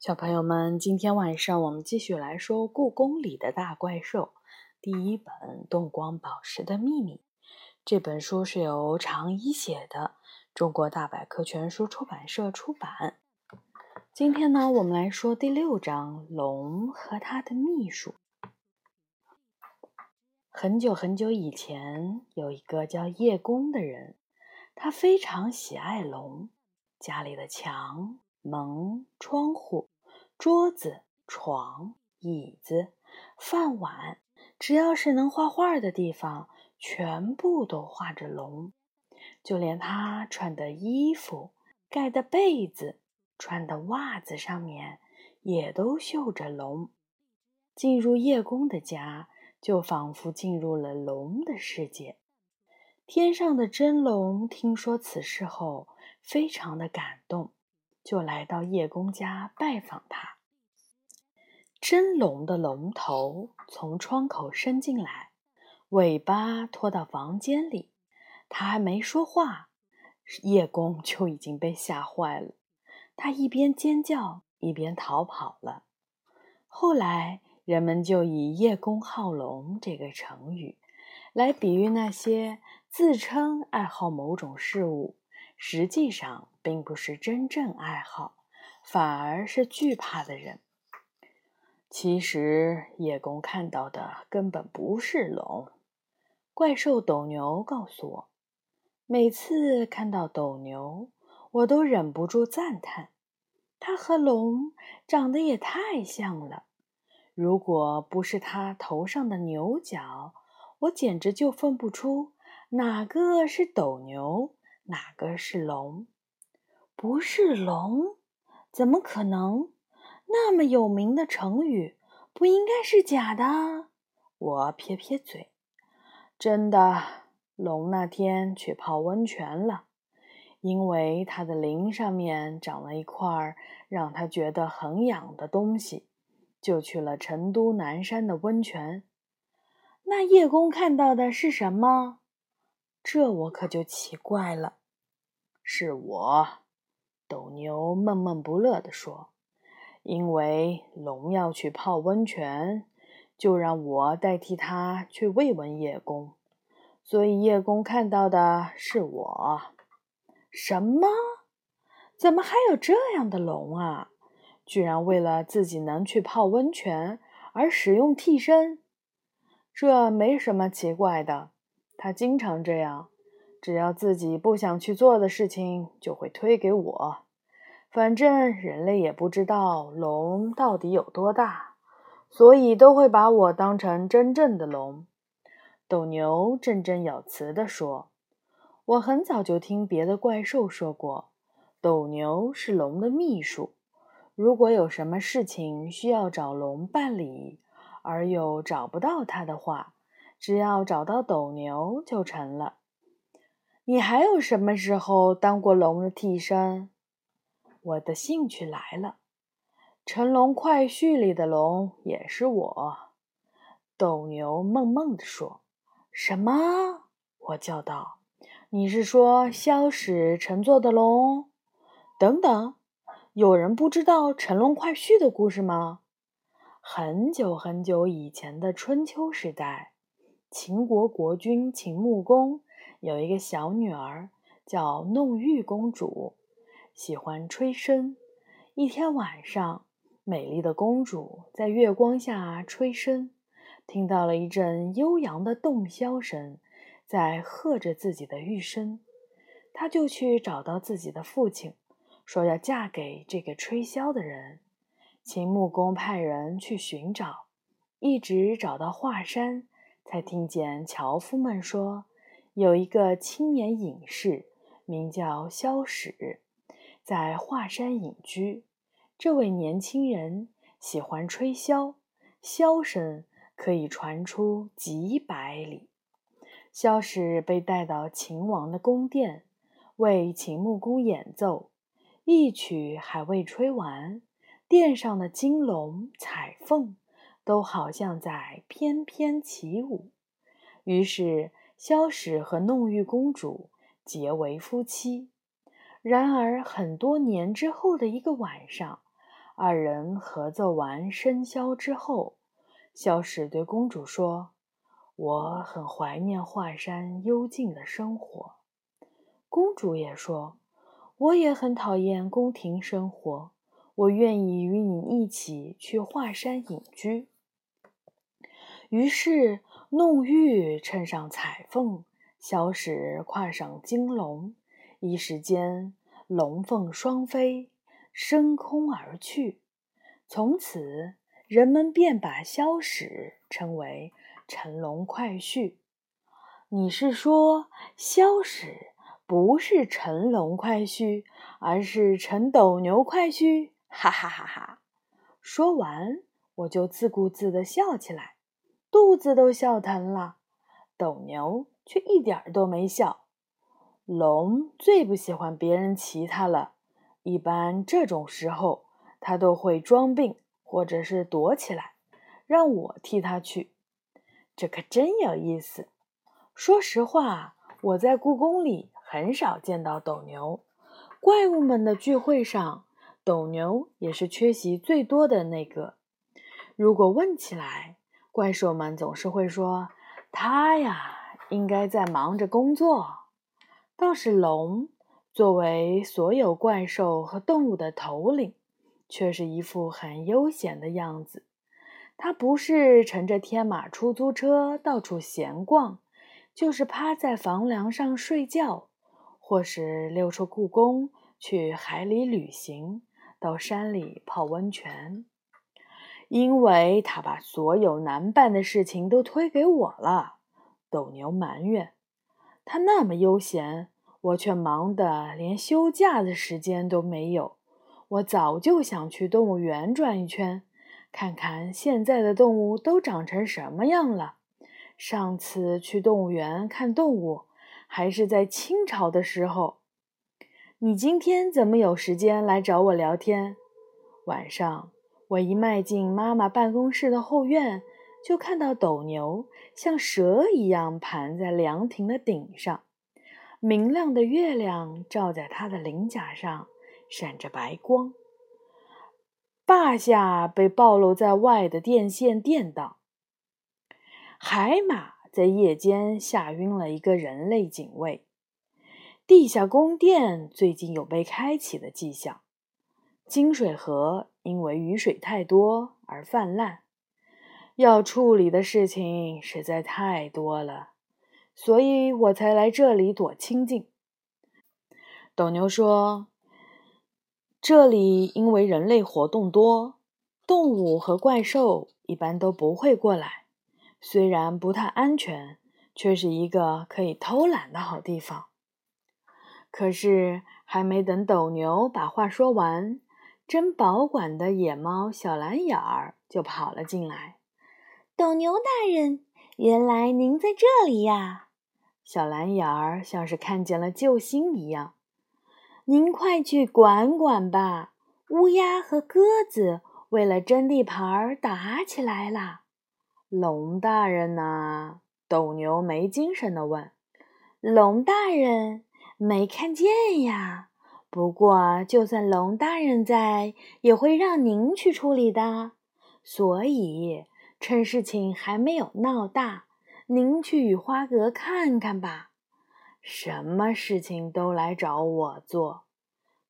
小朋友们，今天晚上我们继续来说《故宫里的大怪兽》第一本《动光宝石的秘密》。这本书是由常一写的，中国大百科全书出版社出版。今天呢，我们来说第六章《龙和他的秘书》。很久很久以前，有一个叫叶公的人，他非常喜爱龙，家里的墙。门、窗户、桌子、床、椅子、饭碗，只要是能画画的地方，全部都画着龙。就连他穿的衣服、盖的被子、穿的袜子上面，也都绣着龙。进入叶公的家，就仿佛进入了龙的世界。天上的真龙听说此事后，非常的感动。就来到叶公家拜访他。真龙的龙头从窗口伸进来，尾巴拖到房间里。他还没说话，叶公就已经被吓坏了。他一边尖叫一边逃跑了。后来人们就以“叶公好龙”这个成语，来比喻那些自称爱好某种事物。实际上并不是真正爱好，反而是惧怕的人。其实叶公看到的根本不是龙。怪兽斗牛告诉我，每次看到斗牛，我都忍不住赞叹：它和龙长得也太像了。如果不是它头上的牛角，我简直就分不出哪个是斗牛。哪个是龙？不是龙，怎么可能？那么有名的成语，不应该是假的。我撇撇嘴，真的，龙那天去泡温泉了，因为他的鳞上面长了一块让他觉得很痒的东西，就去了成都南山的温泉。那叶公看到的是什么？这我可就奇怪了。是我，斗牛闷闷不乐地说：“因为龙要去泡温泉，就让我代替他去慰问叶公，所以叶公看到的是我。什么？怎么还有这样的龙啊？居然为了自己能去泡温泉而使用替身？这没什么奇怪的，他经常这样。”只要自己不想去做的事情，就会推给我。反正人类也不知道龙到底有多大，所以都会把我当成真正的龙。斗牛振振有词地说：“我很早就听别的怪兽说过，斗牛是龙的秘书。如果有什么事情需要找龙办理，而又找不到他的话，只要找到斗牛就成了。”你还有什么时候当过龙的替身？我的兴趣来了，《乘龙快婿》里的龙也是我。斗牛梦梦地说：“什么？”我叫道：“你是说萧史乘坐的龙？等等，有人不知道《乘龙快婿》的故事吗？很久很久以前的春秋时代，秦国国君秦穆公。有一个小女儿叫弄玉公主，喜欢吹笙。一天晚上，美丽的公主在月光下吹笙，听到了一阵悠扬的洞箫声，在和着自己的玉笙。她就去找到自己的父亲，说要嫁给这个吹箫的人。秦穆公派人去寻找，一直找到华山，才听见樵夫们说。有一个青年隐士，名叫萧史，在华山隐居。这位年轻人喜欢吹箫，箫声可以传出几百里。萧史被带到秦王的宫殿，为秦穆公演奏。一曲还未吹完，殿上的金龙、彩凤都好像在翩翩起舞。于是。萧史和弄玉公主结为夫妻。然而，很多年之后的一个晚上，二人合奏完笙箫之后，萧史对公主说：“我很怀念华山幽静的生活。”公主也说：“我也很讨厌宫廷生活，我愿意与你一起去华山隐居。”于是，弄玉衬上彩凤，萧史跨上金龙，一时间龙凤双飞。升空而去，从此人们便把萧史称为乘龙快婿。你是说萧史不是乘龙快婿，而是乘斗牛快婿？哈哈哈哈！说完，我就自顾自地笑起来，肚子都笑疼了。斗牛却一点都没笑。龙最不喜欢别人骑它了。一般这种时候，它都会装病，或者是躲起来，让我替它去。这可真有意思。说实话，我在故宫里很少见到斗牛。怪物们的聚会上，斗牛也是缺席最多的那个。如果问起来，怪兽们总是会说：“他呀，应该在忙着工作。”倒是龙。作为所有怪兽和动物的头领，却是一副很悠闲的样子。他不是乘着天马出租车到处闲逛，就是趴在房梁上睡觉，或是溜出故宫去海里旅行，到山里泡温泉。因为他把所有难办的事情都推给我了。斗牛埋怨他那么悠闲。我却忙得连休假的时间都没有。我早就想去动物园转一圈，看看现在的动物都长成什么样了。上次去动物园看动物，还是在清朝的时候。你今天怎么有时间来找我聊天？晚上，我一迈进妈妈办公室的后院，就看到斗牛像蛇一样盘在凉亭的顶上。明亮的月亮照在他的鳞甲上，闪着白光。坝下被暴露在外的电线电到。海马在夜间吓晕了一个人类警卫。地下宫殿最近有被开启的迹象。金水河因为雨水太多而泛滥。要处理的事情实在太多了。所以我才来这里躲清静。斗牛说：“这里因为人类活动多，动物和怪兽一般都不会过来。虽然不太安全，却是一个可以偷懒的好地方。”可是还没等斗牛把话说完，真保管的野猫小蓝眼儿就跑了进来。“斗牛大人，原来您在这里呀！”小蓝眼儿像是看见了救星一样，您快去管管吧！乌鸦和鸽子为了争地盘儿打起来了。龙大人呢？斗牛没精神的问。龙大人没看见呀。不过就算龙大人在，也会让您去处理的。所以趁事情还没有闹大。您去雨花阁看看吧，什么事情都来找我做。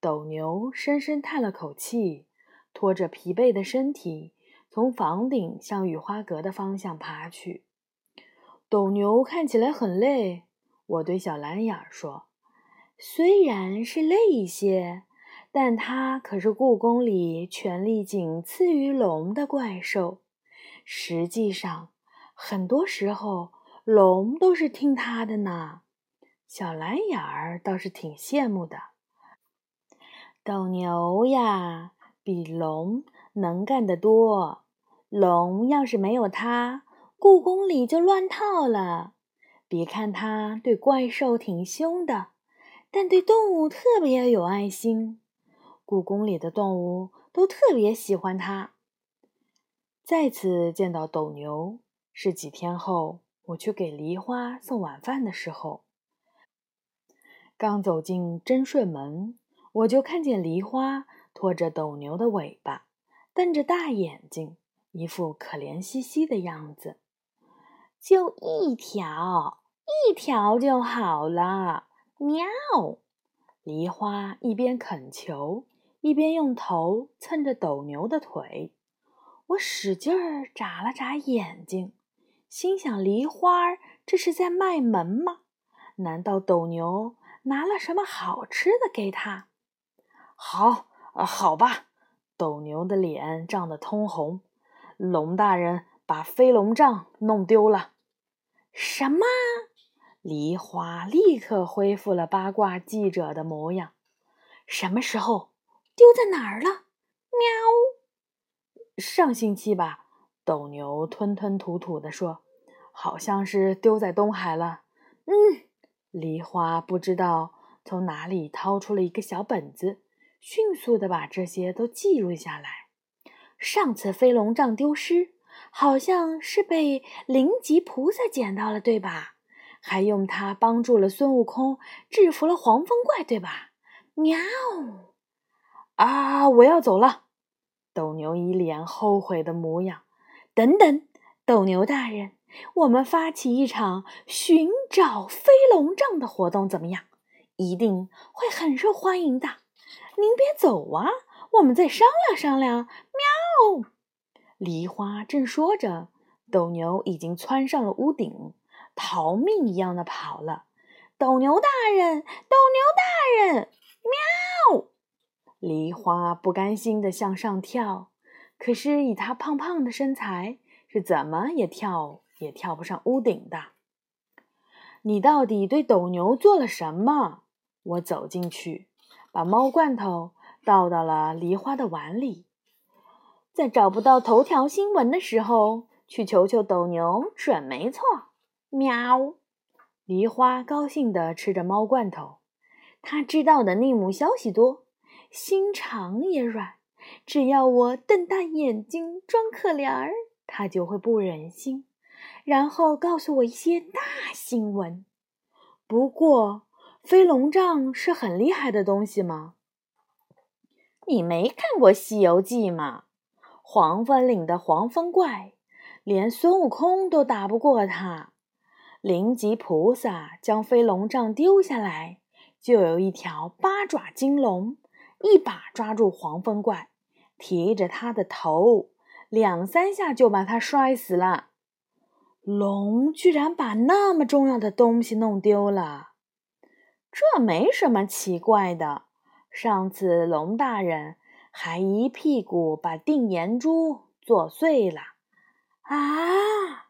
斗牛深深叹了口气，拖着疲惫的身体从房顶向雨花阁的方向爬去。斗牛看起来很累，我对小蓝眼说：“虽然是累一些，但它可是故宫里权力仅次于龙的怪兽。实际上。”很多时候，龙都是听他的呢。小蓝眼儿倒是挺羡慕的。斗牛呀，比龙能干得多。龙要是没有他，故宫里就乱套了。别看他对怪兽挺凶的，但对动物特别有爱心。故宫里的动物都特别喜欢他。再次见到斗牛。是几天后，我去给梨花送晚饭的时候，刚走进真顺门，我就看见梨花拖着斗牛的尾巴，瞪着大眼睛，一副可怜兮兮的样子。就一条，一条就好了。喵！梨花一边恳求，一边用头蹭着斗牛的腿。我使劲儿眨了眨眼睛，心想：梨花这是在卖萌吗？难道斗牛拿了什么好吃的给他？好，好吧。斗牛的脸涨得通红。龙大人把飞龙杖弄丢了。什么？梨花立刻恢复了八卦记者的模样。什么时候？丢在哪儿了？喵！上星期吧。斗牛吞吞吐吐地说：“好像是丢在东海了。”嗯。梨花不知道从哪里掏出了一个小本子，迅速地把这些都记录下来。上次飞龙杖丢失，好像是被灵吉菩萨捡到了，对吧？还用它帮助了孙悟空，制服了黄风怪，对吧？喵！啊，我要走了。斗牛一脸后悔的模样。等等，斗牛大人，我们发起一场寻找飞龙杖的活动，怎么样？一定会很受欢迎的。您别走啊，我们再商量商量。喵！梨花正说着，斗牛已经窜上了屋顶。逃命一样的跑了，斗牛大人，斗牛大人，喵！梨花不甘心地向上跳，可是以她胖胖的身材，是怎么也跳也跳不上屋顶的。你到底对斗牛做了什么？我走进去，把猫罐头倒到了梨花的碗里，在找不到头条新闻的时候，去求求斗牛，准没错。喵！梨花高兴地吃着猫罐头。他知道的内幕消息多，心肠也软。只要我瞪大眼睛装可怜儿，他就会不忍心，然后告诉我一些大新闻。不过，飞龙杖是很厉害的东西吗？你没看过《西游记》吗？黄风岭的黄风怪，连孙悟空都打不过他。灵吉菩萨将飞龙杖丢下来，就有一条八爪金龙，一把抓住黄风怪，提着他的头，两三下就把他摔死了。龙居然把那么重要的东西弄丢了，这没什么奇怪的。上次龙大人还一屁股把定颜珠做碎了。啊，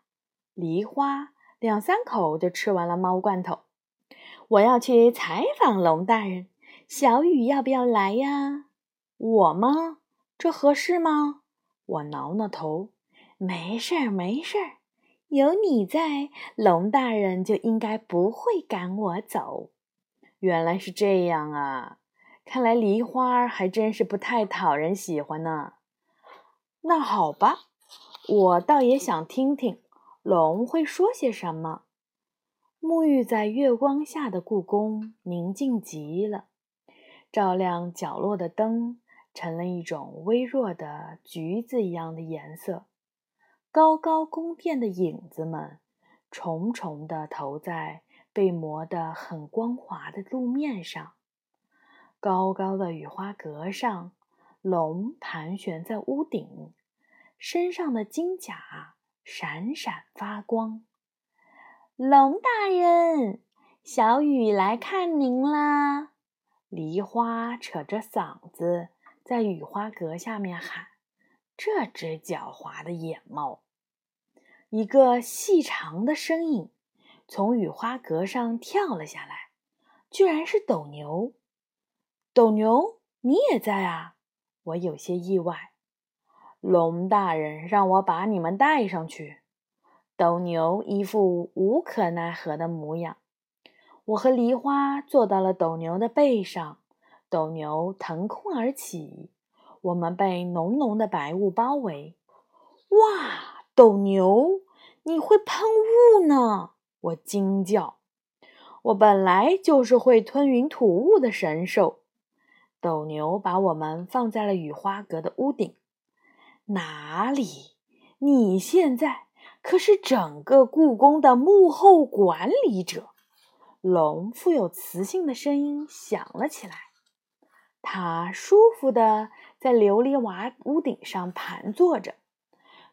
梨花。两三口就吃完了猫罐头。我要去采访龙大人，小雨要不要来呀？我吗？这合适吗？我挠挠头。没事儿，没事儿，有你在，龙大人就应该不会赶我走。原来是这样啊！看来梨花还真是不太讨人喜欢呢。那好吧，我倒也想听听。龙会说些什么？沐浴在月光下的故宫宁静极了，照亮角落的灯成了一种微弱的橘子一样的颜色。高高宫殿的影子们重重地投在被磨得很光滑的路面上。高高的雨花阁上，龙盘旋在屋顶，身上的金甲。闪闪发光，龙大人，小雨来看您啦！梨花扯着嗓子在雨花阁下面喊：“这只狡猾的野猫！”一个细长的身影从雨花阁上跳了下来，居然是斗牛。斗牛，你也在啊！我有些意外。龙大人让我把你们带上去。斗牛一副无可奈何的模样。我和梨花坐到了斗牛的背上，斗牛腾空而起，我们被浓浓的白雾包围。哇，斗牛，你会喷雾呢！我惊叫。我本来就是会吞云吐雾的神兽。斗牛把我们放在了雨花阁的屋顶。哪里？你现在可是整个故宫的幕后管理者。龙富有磁性的声音响了起来。他舒服的在琉璃瓦屋顶上盘坐着，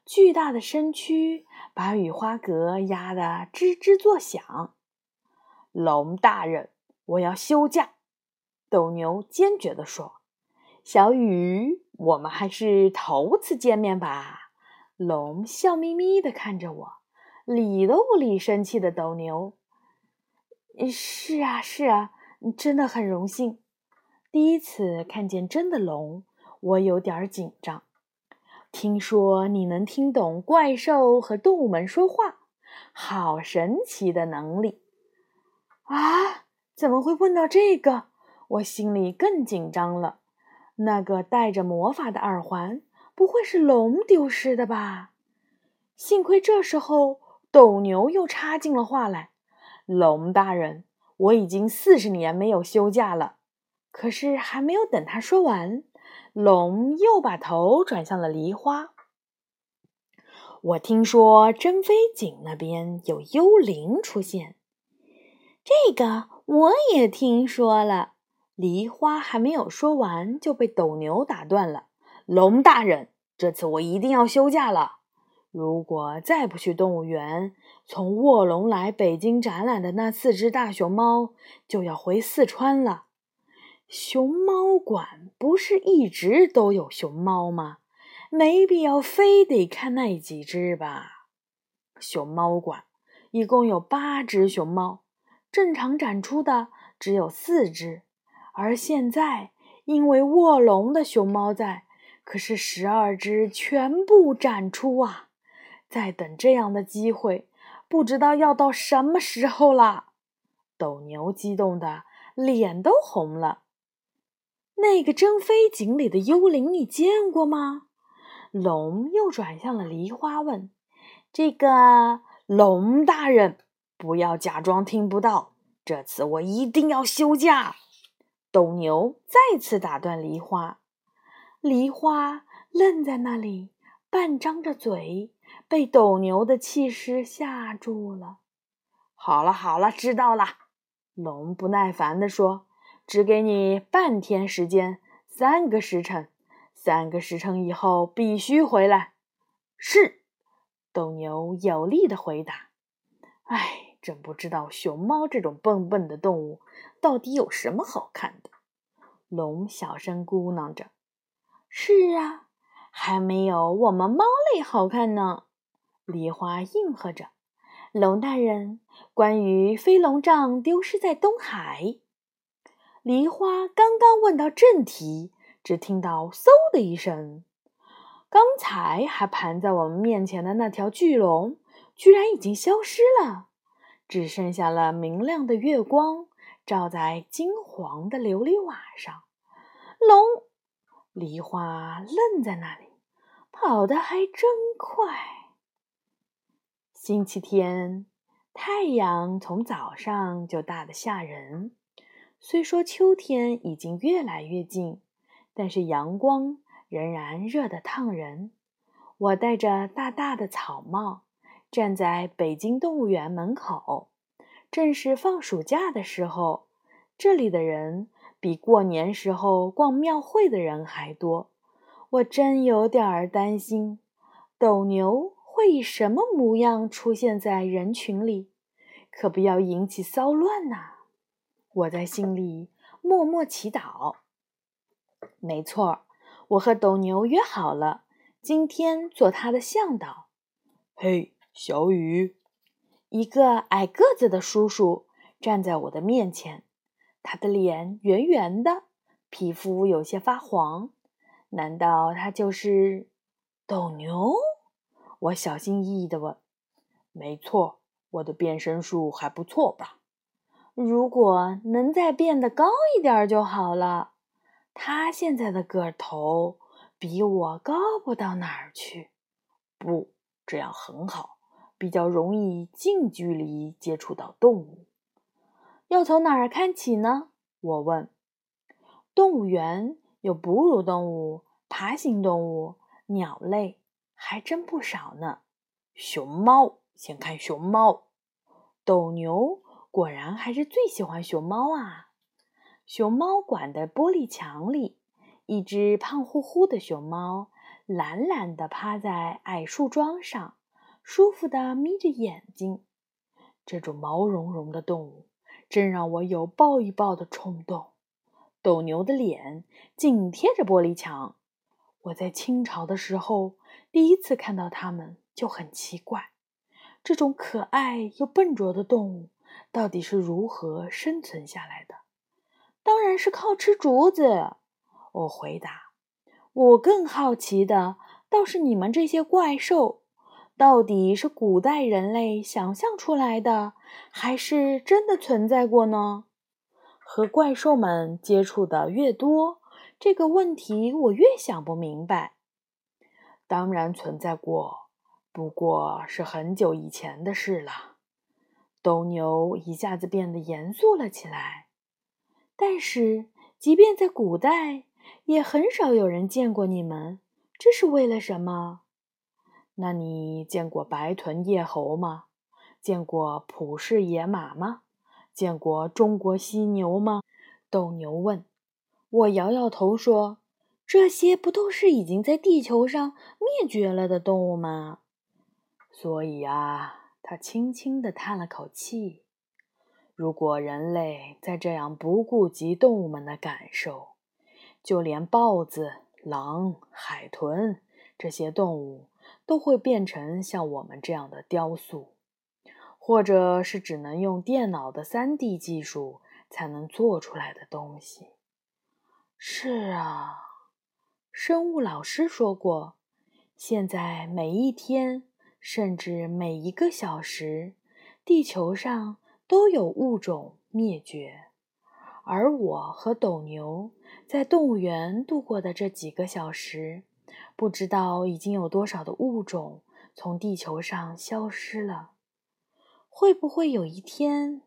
巨大的身躯把雨花阁压得吱吱作响。龙大人，我要休假。斗牛坚决地说：“小雨，我们还是头次见面吧。”龙笑眯眯地看着我，理都不理生气的斗牛。是啊，是啊，真的很荣幸。第一次看见真的龙，我有点紧张。听说你能听懂怪兽和动物们说话，好神奇的能力啊！怎么会问到这个？我心里更紧张了。那个带着魔法的耳环，不会是龙丢失的吧？幸亏这时候斗牛又插进了话来。龙大人，我已经四十年没有休假了。可是还没有等他说完，龙又把头转向了梨花。我听说珍妃井那边有幽灵出现，这个我也听说了。梨花还没有说完，就被斗牛打断了。龙大人，这次我一定要休假了。如果再不去动物园，从卧龙来北京展览的那四只大熊猫就要回四川了。熊猫馆不是一直都有熊猫吗？没必要非得看那几只吧。熊猫馆一共有八只熊猫，正常展出的只有四只，而现在因为卧龙的熊猫在，可是十二只全部展出啊！再等这样的机会，不知道要到什么时候了。斗牛激动的脸都红了。那个珍妃井里的幽灵，你见过吗？龙又转向了梨花问：“这个龙大人，不要假装听不到，这次我一定要休假。”斗牛再次打断梨花，梨花愣在那里，半张着嘴。被斗牛的气势吓住了。好了好了，知道了。龙不耐烦地说：“只给你半天时间，三个时辰。三个时辰以后必须回来。”是。斗牛有力地回答。哎，真不知道熊猫这种笨笨的动物到底有什么好看的。龙小声咕囔着：“是啊，还没有我们猫类好看呢。”梨花应和着：“龙大人，关于飞龙杖丢失在东海。”梨花刚刚问到正题，只听到“嗖”的一声，刚才还盘在我们面前的那条巨龙，居然已经消失了，只剩下了明亮的月光照在金黄的琉璃瓦上。龙，梨花愣在那里，跑得还真快。星期天，太阳从早上就大得吓人。虽说秋天已经越来越近，但是阳光仍然热得烫人。我戴着大大的草帽，站在北京动物园门口。正是放暑假的时候，这里的人比过年时候逛庙会的人还多。我真有点儿担心斗牛。会以什么模样出现在人群里？可不要引起骚乱呐！我在心里默默祈祷。没错，我和斗牛约好了，今天做他的向导。嘿，小雨！一个矮个子的叔叔站在我的面前，他的脸圆圆的，皮肤有些发黄。难道他就是斗牛？我小心翼翼地问：“没错，我的变身术还不错吧？如果能再变得高一点就好了。他现在的个头比我高不到哪儿去。不，这样很好，比较容易近距离接触到动物。要从哪儿看起呢？”我问。动物园有哺乳动物、爬行动物、鸟类，还真不少呢。熊猫，先看熊猫。斗牛果然还是最喜欢熊猫啊。熊猫馆的玻璃墙里，一只胖乎乎的熊猫懒懒地趴在矮树桩上，舒服地眯着眼睛。这种毛茸茸的动物，真让我有抱一抱的冲动。斗牛的脸紧贴着玻璃墙，我在清朝的时候第一次看到它们，就很奇怪，这种可爱又笨拙的动物到底是如何生存下来的？当然是靠吃竹子，我回答。我更好奇的倒是你们这些怪兽，到底是古代人类想象出来的，还是真的存在过呢？和怪兽们接触的越多，这个问题我越想不明白。当然存在过，不过是很久以前的事了。斗牛一下子变得严肃了起来。但是，即便在古代，也很少有人见过你们。这是为了什么？那你见过白臀叶猴吗？见过普氏野马吗？见过中国犀牛吗？斗牛问。我摇摇头说：“这些不都是已经在地球上灭绝了的动物吗？”所以啊，他轻轻地叹了口气。如果人类再这样不顾及动物们的感受，就连豹子、狼、海豚这些动物都会变成像我们这样的雕塑，或者是只能用电脑的 3D 技术才能做出来的东西。是啊，生物老师说过，现在每一天，甚至每一个小时，地球上。都有物种灭绝，而我和斗牛在动物园度过的这几个小时，不知道已经有多少的物种从地球上消失了。会不会有一天，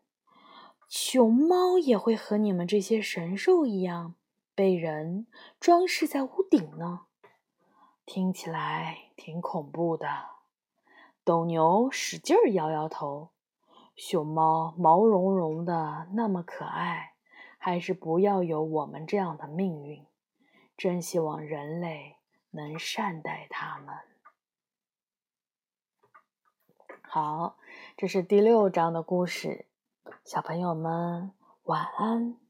熊猫也会和你们这些神兽一样，被人装饰在屋顶呢？听起来挺恐怖的。斗牛使劲儿摇摇头。熊猫毛茸茸的，那么可爱，还是不要有我们这样的命运。真希望人类能善待他们。好，这是第六章的故事，小朋友们晚安。